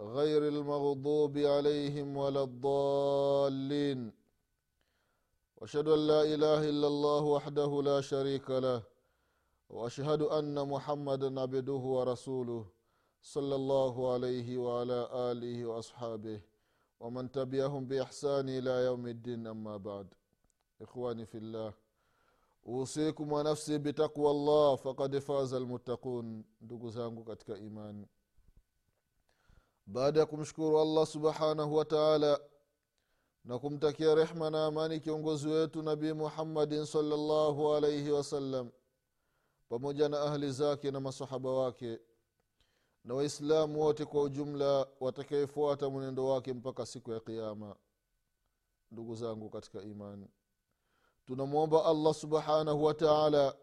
غير المغضوب عليهم ولا الضالين. وأشهد أن لا إله إلا الله وحده لا شريك له. وأشهد أن محمدا عبده ورسوله صلى الله عليه وعلى آله وأصحابه ومن تبعهم بإحسان إلى يوم الدين. أما بعد إخواني في الله wa nafsi bitaqwa llah fakad faza almuttaqun ndugu zangu katika baada ya kumshukuru allah subhanahu wa taala na kumtakia rehma na amani kiongozi wetu nabii muhammadin salllahu alaihi wasallam pamoja na ahli zake na masahaba wake na waislamu wote kwa ujumla watakayefuata mwenendo wake mpaka siku ya qiama ndugu zangu katika imani tunamwomba allah subhanahu wa taala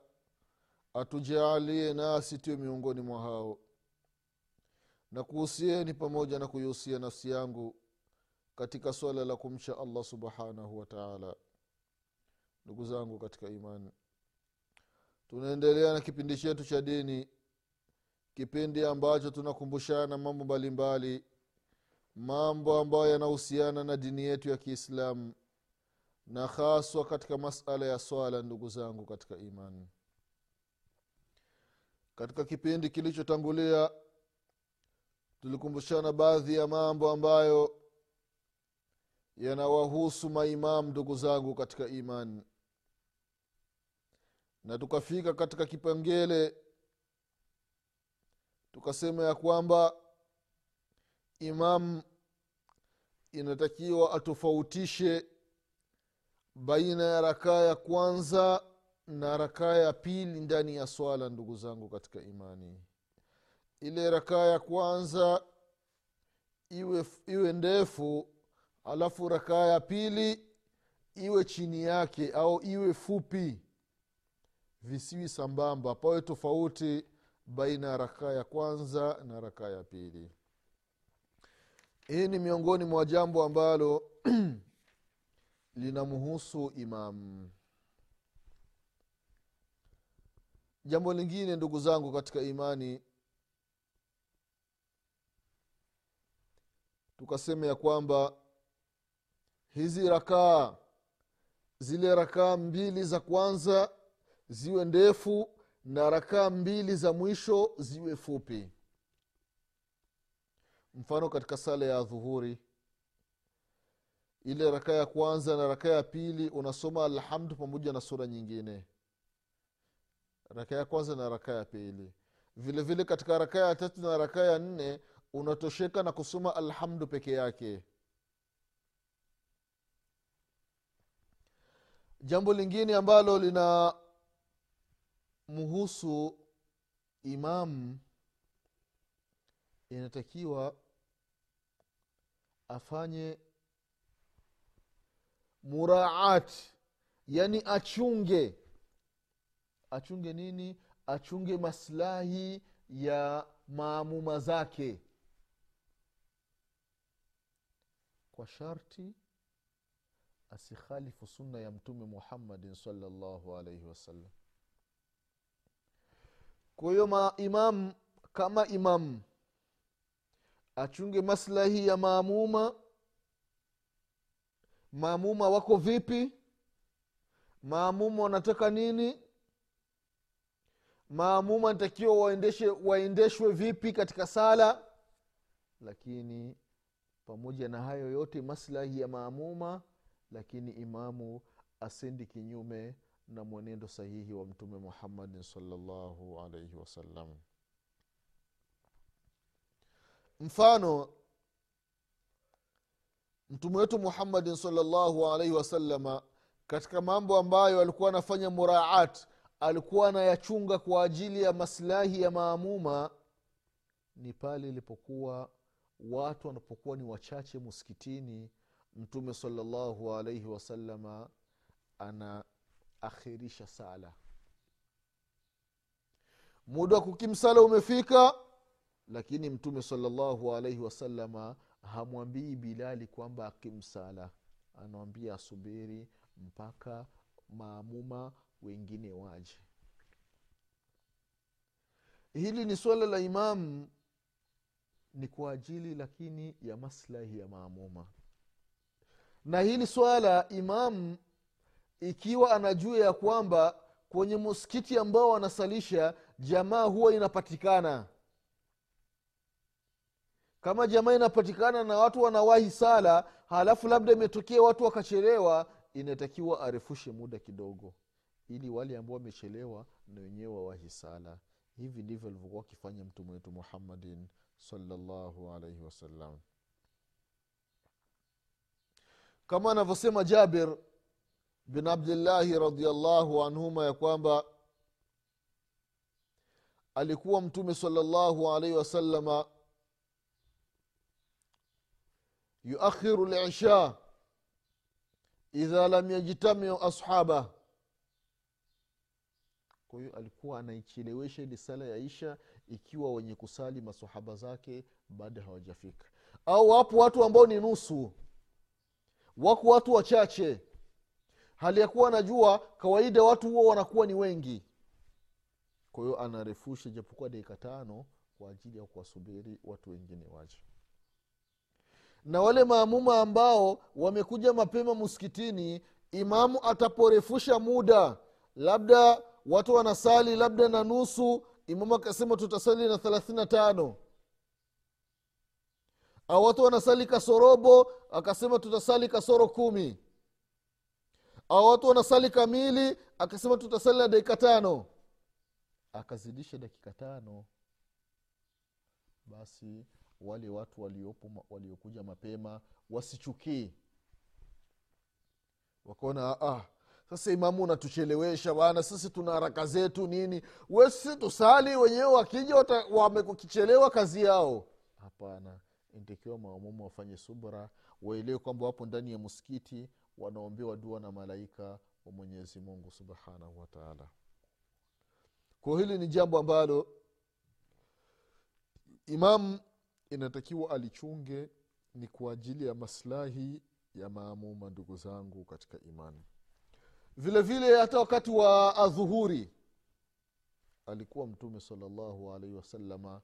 atujaalie nasi tuwe miongoni mwa hao na kuhusieni pamoja na kuihusia nafsi yangu katika swala la kumcha allah subhanahu wataala ndugu zangu katika imani tunaendelea na kipindi chetu cha dini kipindi ambacho tunakumbushana mambo mbalimbali mambo ambayo yanahusiana na dini yetu ya kiislamu na haswa katika masala ya swala ndugu zangu katika imani. Katika kipindi kilichotangulia tulikumbushana baadhi ya mambo ambayo yanawahusu maimamu ndugu zangu katika imani. Na tukafika katika kipengele tukasema ya kwamba imamu inatakiwa atofautishe baina ya rakaa ya kwanza na rakaa ya pili ndani ya swala ndugu zangu katika imani ile rakaa ya kwanza iwe, iwe ndefu alafu rakaa ya pili iwe chini yake au iwe fupi. Visiwi sambamba pawe tofauti baina ya rakaa ya kwanza na rakaa ya pili. Hii ni miongoni mwa jambo ambalo linamhusu imam. Jambo lingine ndugu zangu katika imani tukasema ya kwamba hizi rakaa zile rakaa mbili za kwanza ziwe ndefu na rakaa mbili za mwisho ziwe fupi. Mfano katika sala ya dhuhuri ile raka ya kwanza na raka ya pili unasoma alhamdu pamoja na sura nyingine. Raka ya kwanza na raka ya pili. Vile vile katika raka ya tatu na raka ya nne unatosheka na kusoma alhamdu peke yake. Jambo lingine ambalo lina mhusu imamu inatakiwa afanye muraat yani achunge. Achunge nini? Achunge maslahi ya maamuma zake kwa sharti asikhalifu sunna ya mtume muhammadin salllahu alaihi wasallam kwa hiyo imam kama imam achunge maslahi ya maamuma maamuma wako vipi maamuma wanataka nini maamuma natakiwa waendeshwe vipi katika sala lakini pamoja na hayo yote maslahi ya maamuma lakini imamu asendi kinyume na mwenendo sahihi wa mtume muhammadin salllahu alaihi wasallam mfano mtume wetu muhammadin salllahu alaihi wasalama katika mambo ambayo alikuwa anafanya muraat alikuwa anayachunga kwa ajili ya maslahi ya maamuma ni pale ilipokuwa watu wanapokuwa ni wachache muskitini mtume salallahu alaihi wasalama anaakhirisha sala. Muda wa kukimsala umefika lakini mtume salallahu alaihi wasalama hamwambii bilali kwamba akimsala. Anawambia asubiri mpaka maamuma wengine waje. Hili ni swala la imamu ni kwa ajili lakini ya maslahi ya maamuma. Na hili swala imamu ikiwa anajua ya kwamba kwenye muskiti ambao wanasalisha jamaa huwa inapatikana. Kama jamaa inapatikana na watu wanawahi sala halafu labda imetokea watu wakachelewa inatakiwa arefushe muda kidogo ili wale ambao wamechelewa na wenyewe wawahi sala. Hivi ndivyo alivyokuwa akifanya mtume wetu muhammadin salllahu alaihi wasallam kama anavyosema jabir bin abdillahi radiallahu anhuma ya kwamba alikuwa mtume salllahu alaihi wasalama yuakhiru lisha idha lam yajtamiu ashaba kwa hiyo alikuwa anaichelewesha ili sala ya isha ikiwa wenye kusali masahaba zake baada hawajafika. Au wapo watu ambao ni nusu. Wako watu wachache. Hali ya kuwa anajua kawaida watu huo wanakuwa ni wengi. Kwa hiyo anarefusha japokuwa dakika tano kwa ajili ya kuwasubiri watu wengine waje. Na wale maamuma ambao wamekuja mapema msikitini imamu ataporefusha muda labda watu wanasali labda na nusu imamu akasema tutasali na thelathini na tano. Au watu wanasali kasorobo akasema tutasali kasoro kumi. Au watu wanasali kamili akasema tutasali na dakika tano. Akazidisha dakika tano. Basi wale watu waliopo waliokuja mapema wasichukii wakaona ah, sasa imamu unatuchelewesha bana sisi tuna haraka zetu nini? We tusali wenyewe wakija wamekukichelewa kazi yao. Hapana intakiwa maamumu wafanye subra waelewe kwamba wapo ndani ya msikiti wanaombewa dua na malaika wa mwenyezi mungu subhanahu wataala kwa hili ni jambo ambalo imamu inatakiwa alichunge ni kwa ajili ya maslahi ya maamuma ndugu zangu katika imani vile vile hata wakati wa adhuhuri alikuwa mtume salllahu alaihi wasalama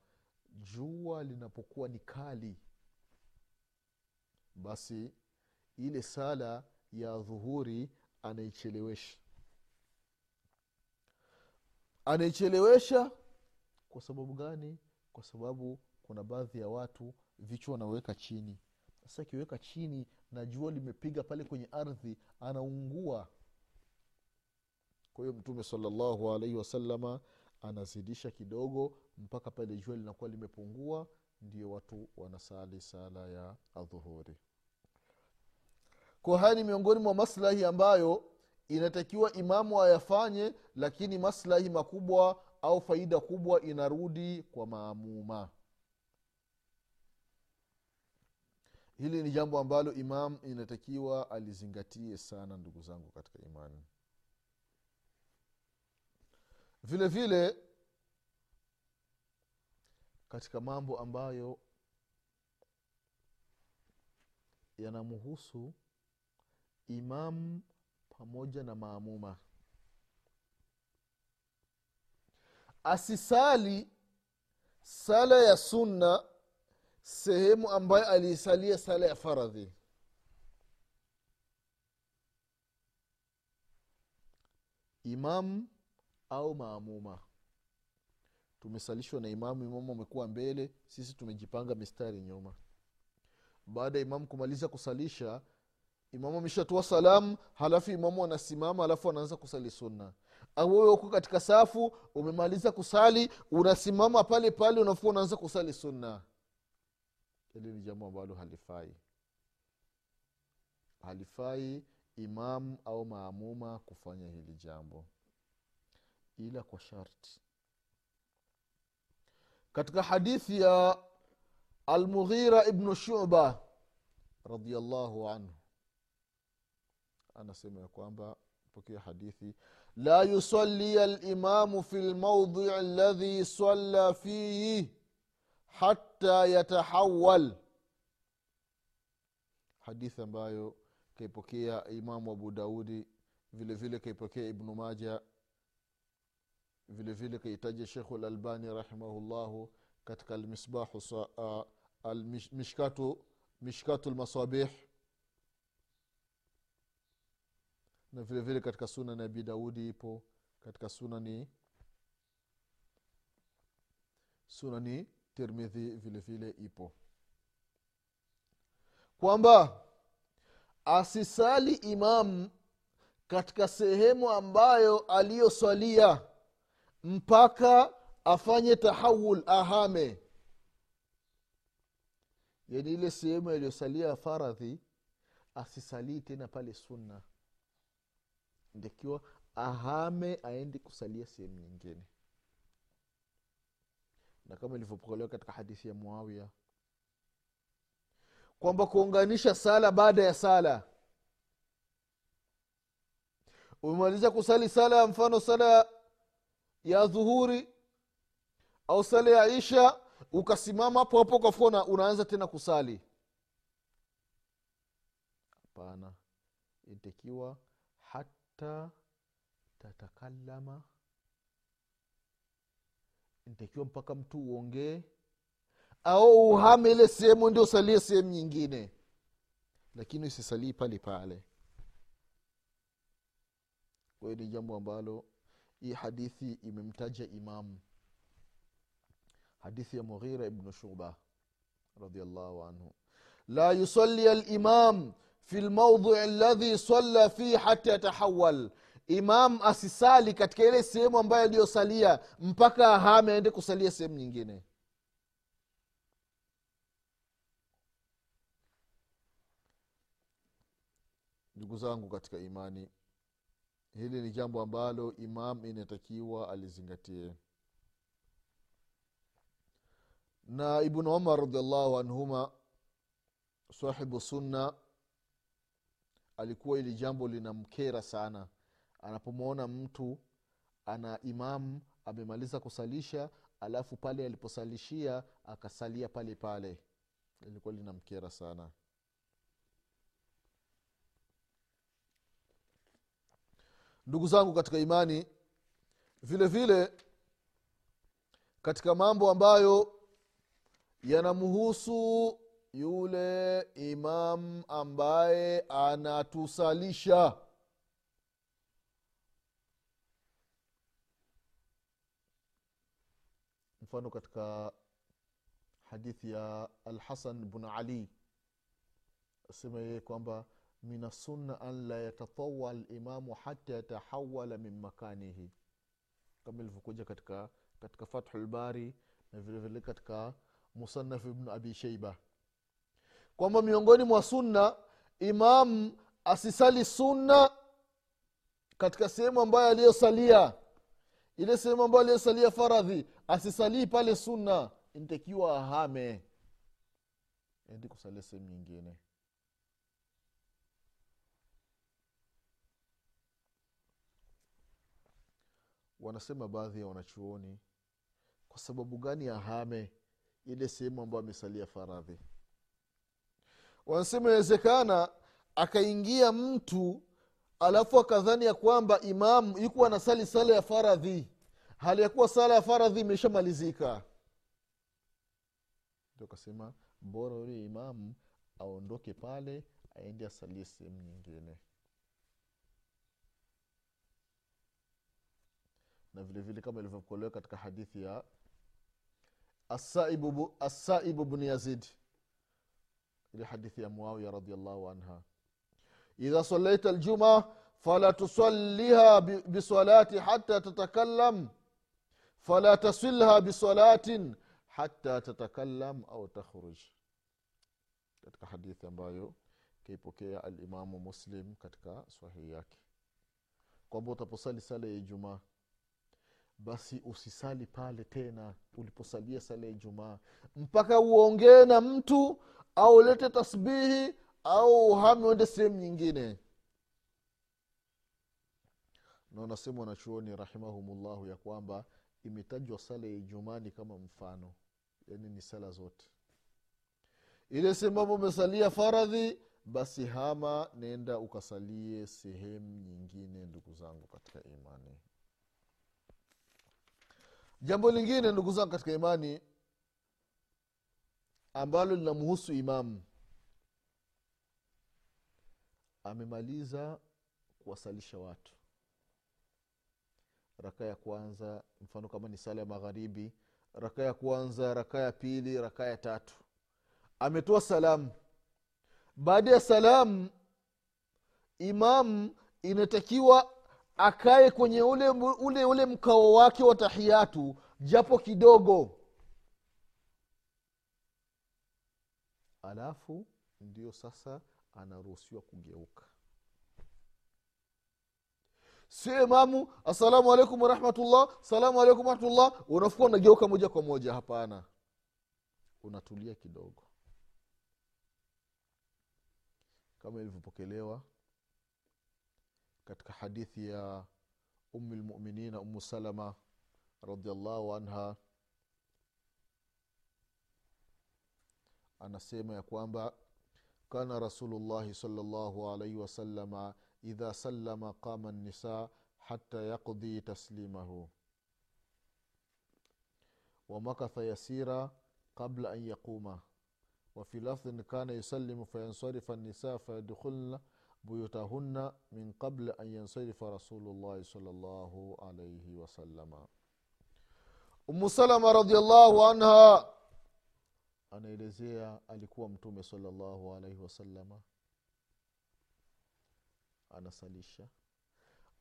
jua linapokuwa ni kali basi ile sala ya dhuhuri anaichelewesha. Anaichelewesha kwa sababu gani? Kwa sababu kuna baadhi ya watu vichwa wanaweka chini. Sasa akiweka chini na jua limepiga pale kwenye ardhi anaungua kwa hiyo mtume salallahu alaihi wasalama anazidisha kidogo mpaka pale jua linakuwa limepungua ndio watu wanasali sala ya adhuhuri. Kwa haya ni miongoni mwa maslahi ambayo inatakiwa imamu ayafanye lakini maslahi makubwa au faida kubwa inarudi kwa maamuma. Hili ni jambo ambalo imam inatakiwa alizingatie sana ndugu zangu katika imani vile vile katika mambo ambayo yanamhusu imam pamoja na maamuma. Asisali sala ya sunna sehemu ambayo aliisalia sala ya faradhi. Imamu au maamuma. Tumesalishwa na imamu imamu amekuwa mbele sisi tumejipanga mistari nyuma. Baada ya imamu kumaliza kusalisha imamu ameshatoa salamu halafu imamu anasimama halafu anaanza kusali sunna. Au wewe uko katika safu umemaliza kusali unasimama pale pale unafua unaanza kusali sunna. Hili ni jambo ambalo halifai. Halifai imamu au maamuma kufanya hili jambo ila kwa sharti. Katika hadithi ya almughira ibnu shuba radiallahu anhu anasema ya kwamba pokea hadithi la yusalia limamu fi lmaudii aladhi salla fihi hata yatahawal hadithi ambayo kaipokea imamu abu daudi vile vile kaipokea ibnu maja vile vile kaitaja shekhu lalbani rahimahullahu katika almisbahu uh, mishkatu lmasabih na vile vile katika sunani abi daudi ipo katika sunani sunani tirmidhi vile vile ipo. Kwamba asisali imamu katika sehemu ambayo aliyoswalia mpaka afanye tahawul ahame. Yani ile sehemu yaliyosalia faradhi asisalii tena pale sunna. Ndikiwa ahame aende kusalia sehemu nyingine. Na kama ilivyopokelewa katika hadithi ya muawia kwamba kuunganisha sala baada ya sala. Umemaliza kusali sala mfano sala ya dhuhuri au sala ya isha ukasimama hapo hapo ukafua unaanza tena kusali. Hapana. Intakiwa hata tatakalama ntakiwa mpaka mtu uongee au uhame ile sehemu ndio usalie sehemu nyingine. Lakini usisalii pale pale. Kwa hiyo ni jambo ambalo hii hadithi imemtaja imamu hadithi ya mughira ibnu shuba radiallahu anhu. La yusali alimam fi lmaudhui aladhi salla fihi hata yatahawal imam asisali katika ile sehemu ambayo aliyosalia mpaka ahame aende kusalia sehemu nyingine. Ndugu zangu katika imani hili ni jambo ambalo imam inatakiwa alizingatie. Na ibnu umar radiallahu anhuma sahibu sunna alikuwa ili jambo linamkera sana. Anapomwona mtu ana imamu amemaliza kusalisha alafu pale aliposalishia akasalia pale pale. Ilikuwa linamkera sana ndugu zangu katika imani vile vile katika mambo ambayo yanamhusu yule imam ambaye anatusalisha. Mfano katika hadithi ya alhasan bnu ali asema yeye kwamba min assunna an la yatatawa limamu hata yatahawala min makanihi. Kama ilivyokuja katika katika fathu lbari na vilevile vile katika musannaf ibnu abi sheiba kwamba miongoni mwa sunna imam asisali sunna katika sehemu ambayo aliyosalia. Ile sehemu ambayo aliyosalia faradhi asisalii pale sunna intakiwa ahame. Endi kusalia sehemu nyingine wanasema baadhi ya wanachuoni kwa sababu gani ahame ile sehemu ambayo amesalia faradhi? Wanasema inawezekana akaingia mtu alafu akadhani ya kwamba imamu yukuwa anasali sala ya faradhi. Hali ya kuwa sala ya faradhi imeshamalizika. Ndio akasema bora yule imamu aondoke pale aende asalie sehemu nyingine na vile vile kama ilivyokolewa katika hadithi ya asaibu, bnu yazid. Ile hadithi ya muawiya radiallahu anha. Idha salaita ljuma fala tusaliha bisalati hata tatakallam. Fala tasilha bisalatin hata tatakallam au takhruj. Katika hadithi ambayo kaipokea alimamu muslim katika sahihi yake. Kwamba utaposali sala ya ijumaa basi usisali pale tena uliposalia sala ya ijumaa. Mpaka uongee na mtu au ulete tasbihi au uhame uende sehemu nyingine. Na wanasema wanachuoni rahimahumullahu ya kwamba imetajwa sala ya ijumani kama mfano. Yaani ni sala zote. Ile sehemu umesalia faradhi basi hama nenda ukasalie sehemu nyingine ndugu zangu katika imani jambo lingine ndugu zangu katika imani ambalo linamhusu imamu amemaliza kuwasalisha watu. Raka ya kwanza mfano kama ni sala ya magharibi raka ya kwanza raka ya pili raka ya tatu. Ametoa salamu. Baada ya salamu imamu inatakiwa akae kwenye ule ule ule mkao wake wa tahiyatu japo kidogo. Alafu ndio sasa anaruhusiwa kugeuka. Sio imamu assalamu alaikum warahmatullah salamu alaikum warahmatullah unafua unageuka moja kwa moja hapana. Unatulia kidogo. Kama ilivyopokelewa katika hadithi ya umu lmuminina umu salama radiallahu anha anasema ya kwamba kana rasulullahi salllahu alaihi wasalama idha sallama qama nisa hata yaqdii taslimahu. Wamakatha yasira qabla an yaquma. Wafi lafdhin kana yusalimu fayansarifa nisa fayadkhulna buyutahunna min qabli an yansarifa rasulullahi salllahu alaihi wasalama umu salama radiallahu anha anaelezea alikuwa mtume salllahu alaihi wasalama anasalisha.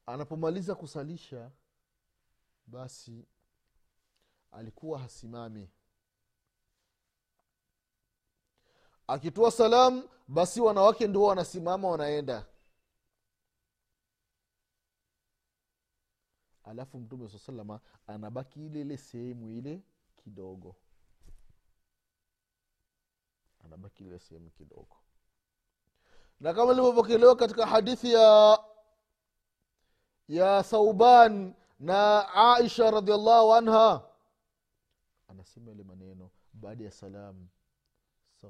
Anapomaliza kusalisha basi alikuwa hasimami. Akitoa salamu basi wanawake ndio wanasimama wanaenda. Alafu mtume saa salama anabaki ile ile sehemu ile kidogo. Anabaki ile sehemu kidogo. Na kama ilivyopokelewa katika hadithi ya ya sauban na aisha radiallahu anha anasema ile maneno baada ya salamu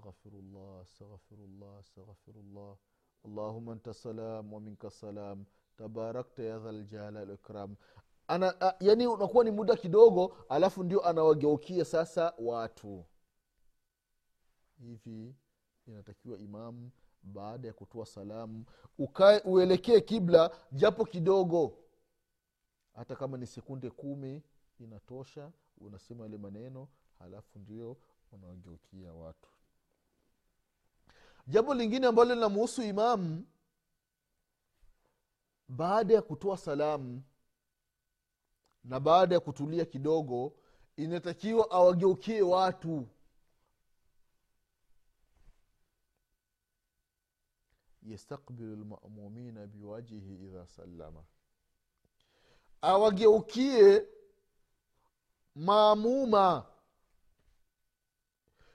astaghfirullah astaghfirullah astaghfirullah. Allahuma anta salam waminka salam. Tabarakta ya dhaljalal walikram ana a, yani unakuwa ni muda kidogo alafu ndio anawageukia sasa watu. Hivi inatakiwa imamu baada ya kutoa salamu ukae uelekee kibla japo kidogo. Hata kama ni sekunde kumi inatosha unasema yale maneno halafu ndio unawageukia watu jambo lingine ambalo linamuhusu imamu baada ya kutoa salamu na baada ya kutulia kidogo inatakiwa awageukie watu. Yastakbilu lmamumina biwajihi idha sallama. Awageukie maamuma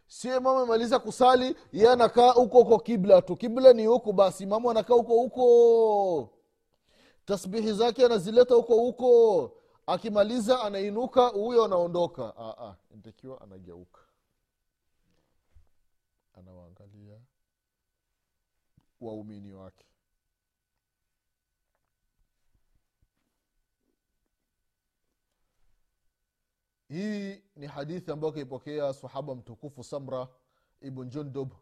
sie mama amemaliza kusali ye anakaa huko huko kibla tu. Kibla ni huku basi mama anakaa huko huko. Tasbihi zake anazileta huko huko. Akimaliza anainuka huyo anaondoka. Ntakiwa anageuka. Anawaangalia waumini wake hii ni hadithi ambayo kaipokea sahaba mtukufu samra ibn jundub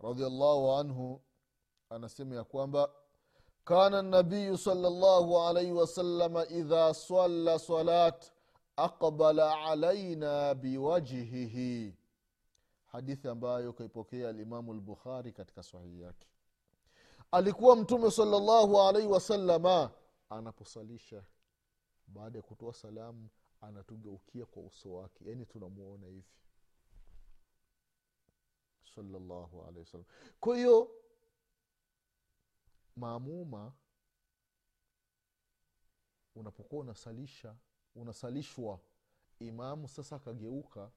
radiallahu anhu. Anasema ya kwamba kana nabiyu salllahu alaihi wasalama idha swalla salat aqbala alaina biwajhihi. Hadithi ambayo kaipokea alimamu lbukhari katika sahihi yake. Alikuwa mtume salllahu alaihi wasalama anaposalisha baada ya kutoa salamu anatugeukia kwa uso wake. Yaani tunamwona hivi. Salllahu alehi wasallam. Kwa hiyo maamuma unapokuwa unasalisha unasalishwa imamu sasa akageuka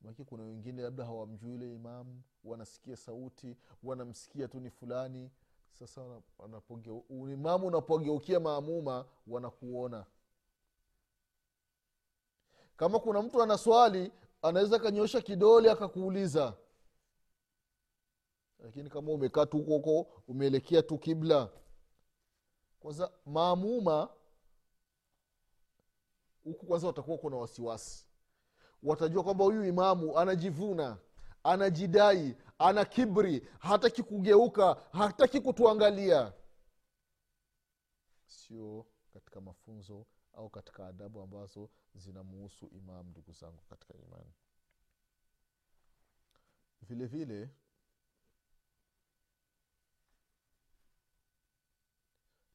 maki kuna wengine labda hawamjui yule imamu wanasikia sauti wanamsikia tu ni fulani. Sasa imamu unapogeukia maamuma wanakuona kama kuna mtu ana swali anaweza akanyosha kidole akakuuliza. Lakini kama umekaa tu huko umeelekea tu kibla. Kwanza maamuma huku kwanza watakuwa kuna wasiwasi. Watajua kwamba huyu imamu anajivuna anajidai ana kibri hataki kugeuka hataki kutuangalia. Sio katika mafunzo au katika adabu ambazo zinamuhusu imam ndugu zangu katika imani. Vile vile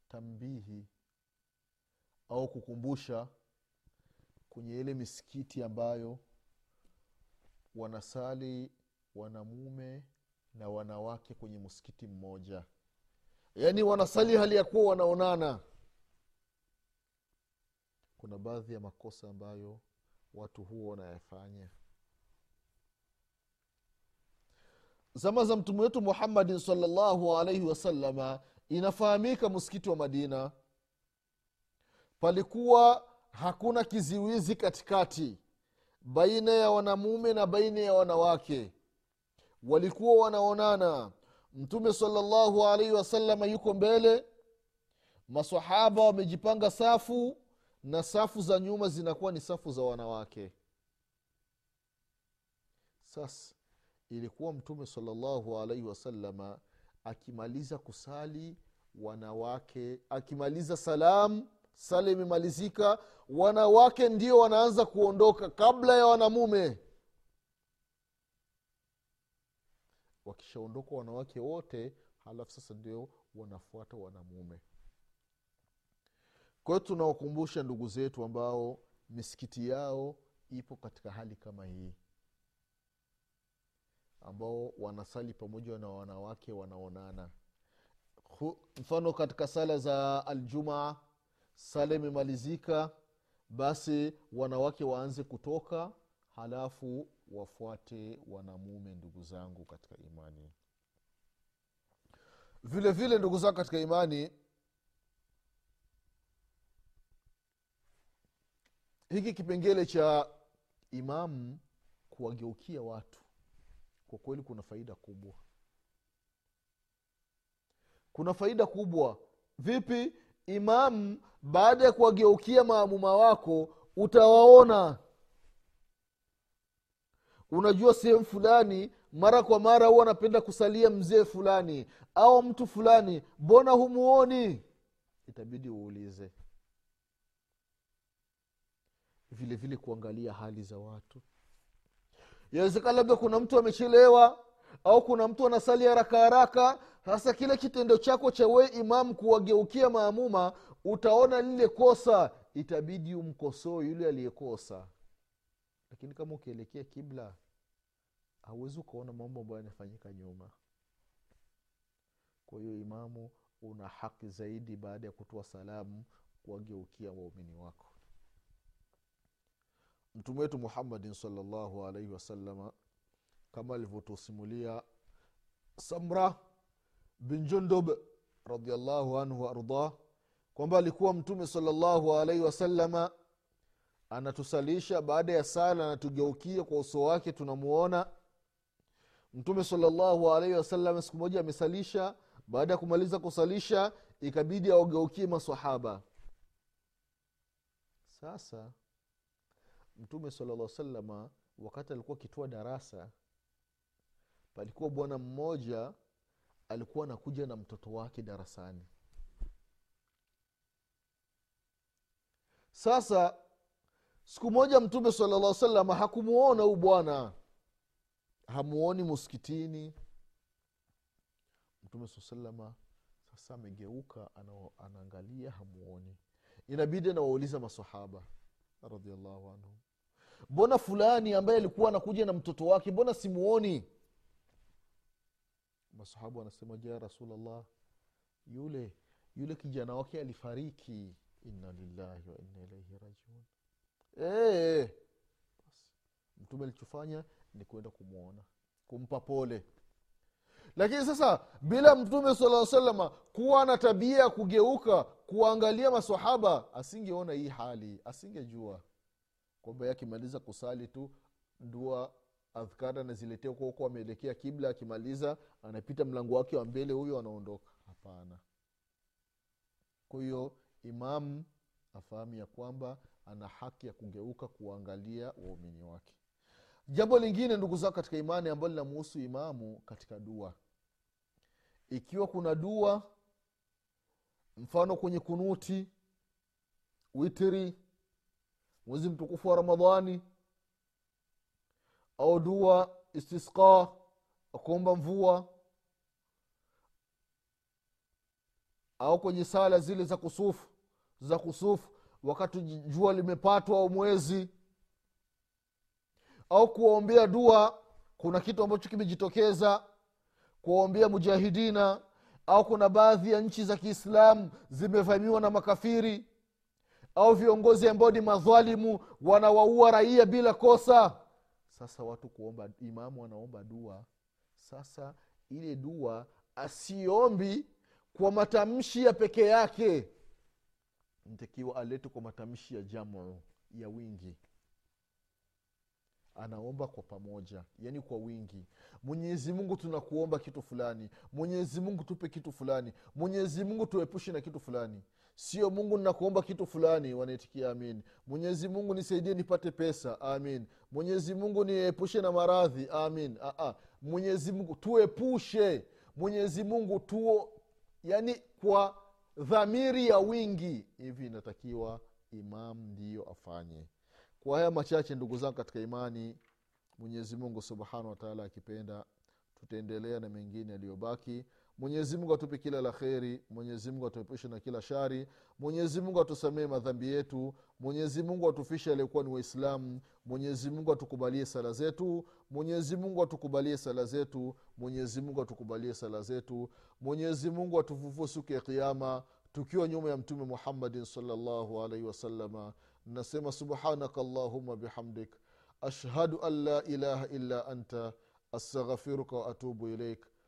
tambihi au kukumbusha kwenye ile misikiti ambayo wanasali wanamume na wanawake kwenye msikiti mmoja. Yaani wanasali hali ya kuwa wanaonana kuna baadhi ya makosa ambayo watu huwa wanayafanya. Zama za mtume wetu muhammadin salllahu alaihi wasalama inafahamika msikiti wa madina. Palikuwa hakuna kiziwizi katikati baina ya wanamume na baina ya wanawake. Walikuwa wanaonana. Mtume salllahu alaihi wasalama yuko mbele. Masahaba wamejipanga safu na safu za nyuma zinakuwa ni safu za wanawake. Sasa ilikuwa mtume salllahu alaihi wasalama akimaliza kusali wanawake akimaliza salamu sala imemalizika wanawake ndio wanaanza kuondoka kabla ya wanamume. Wakishaondoka wanawake wote halafu sasa ndio wanafuata wanamume kwa hiyo tunawakumbusha ndugu zetu ambao misikiti yao ipo katika hali kama hii. Ambao wanasali pamoja na wanawake wanaonana. Mfano katika sala za aljumaa sala imemalizika basi wanawake waanze kutoka halafu wafuate wanamume ndugu zangu katika imani. Vile vile ndugu zangu katika imani hiki kipengele cha imamu kuwageukia watu kwa kweli kuna faida kubwa. Kuna faida kubwa. Vipi imamu baada ya kuwageukia maamuma wako utawaona? Unajua sehemu fulani mara kwa mara huwa anapenda kusalia mzee fulani au mtu fulani mbona humuoni? Itabidi uulize vile vile kuangalia hali za watu. Yawezekana labda kuna mtu amechelewa au kuna mtu anasali haraka haraka sasa kile kitendo chako cha we imamu kuwageukia maamuma utaona lile kosa itabidi umkosoe yule aliyekosa. Lakini kama ukielekea kibla hauwezi ukaona mambo ambayo yanafanyika nyuma. Kwa hiyo imamu una haki zaidi baada ya kutoa salamu kuwageukia waumini wako mtume wetu muhammadin salllahu alaihi wasalama kama alivyotusimulia samra bin jundub radiallahu anhu waardah kwamba alikuwa mtume salllahu alaihi wasalama anatusalisha baada ya sala anatugeukia kwa uso wake tunamuona. Mtume salllahu alaihi wasallam siku moja amesalisha baada ya kumaliza kusalisha ikabidi awageukie masahaba sasa mtume sala salama wakati alikuwa akitoa darasa palikuwa bwana mmoja alikuwa anakuja na mtoto wake darasani. Sasa siku moja mtume salalla salama hakumuona huu bwana. Hamuoni muskitini. Mtume saa salama sasa amegeuka anaangalia hamuoni. Inabidi anawauliza masahaba radiallahu anhum mbona fulani ambaye alikuwa anakuja na mtoto wake mbona simuoni? Masahaba anasema ja rasulllah yule yule kijana wake alifariki. Inna lillahi wa inna ilaihi rajiun. Eh, mtume alichofanya ni kwenda kumwona kumpa pole. Lakini sasa bila mtume sala salama kuwa na tabia ya kugeuka kuangalia masahaba asingeona hii hali asingejua kwamba ye akimaliza kusali tu dua adhkari anaziletea huko ameelekea kibla akimaliza anapita mlango wake wa mbele huyo anaondoka. Hapana. Kwa hiyo imamu afahamu ya kwamba ana haki ya kugeuka kuwaangalia waumini wake. Jambo lingine ndugu zao katika imani ambalo linamuhusu imamu katika dua. Ikiwa kuna dua mfano kwenye kunuti witiri mwezi mtukufu wa ramadhani au dua istisqa kuomba mvua au kwenye sala zile za kusufu za kusufu wakati jua limepatwa au mwezi au kuwaombea dua kuna kitu ambacho kimejitokeza kuwaombea mujahidina au kuna baadhi ya nchi za kiislamu zimevamiwa na makafiri au viongozi ambao ni madhalimu wanawaua raia bila kosa. Sasa watu kuomba imamu anaomba dua. Sasa ile dua asiombi kwa matamshi ya peke yake. Ntakiwa alete kwa matamshi ya jamu ya wingi. Anaomba kwa pamoja yani kwa wingi. Mwenyezi mungu tunakuomba kitu fulani. Mwenyezi mungu tupe kitu fulani. Mwenyezi mungu tuepushe na kitu fulani sio mungu ninakuomba kitu fulani wanaitikia amin. Mwenyezi mungu nisaidie nipate pesa amin. Mwenyezi mungu niepushe na maradhi amin. Aa, mwenyezi mungu tuepushe. Mwenyezi mungu tuo yani kwa dhamiri ya wingi. Hivi inatakiwa imam ndiyo afanye. Kwa haya machache ndugu zangu katika imani mwenyezi mungu subhanahu wataala akipenda tutaendelea na mengine yaliyobaki mwenyezi mungu atupe kila la kheri mwenyezimungu atuepushe na kila shari mwenyezimungu atusamee madhambi yetu mwenyezimungu atufishe aliyekuwa ni waislamu mwenyezimungu atukubalie sala zetu mwenyezimungu atukubalie sala zetu mwenyezimungu atukubalie sala zetu mwenyezimungu atufufue siku ya kiama tukiwa nyuma ya mtume muhammadin salllahu alaihi wasalama nasema subhanaka allahuma bihamdik ashhadu an la ilaha illa anta astaghfiruka waatubu ilaik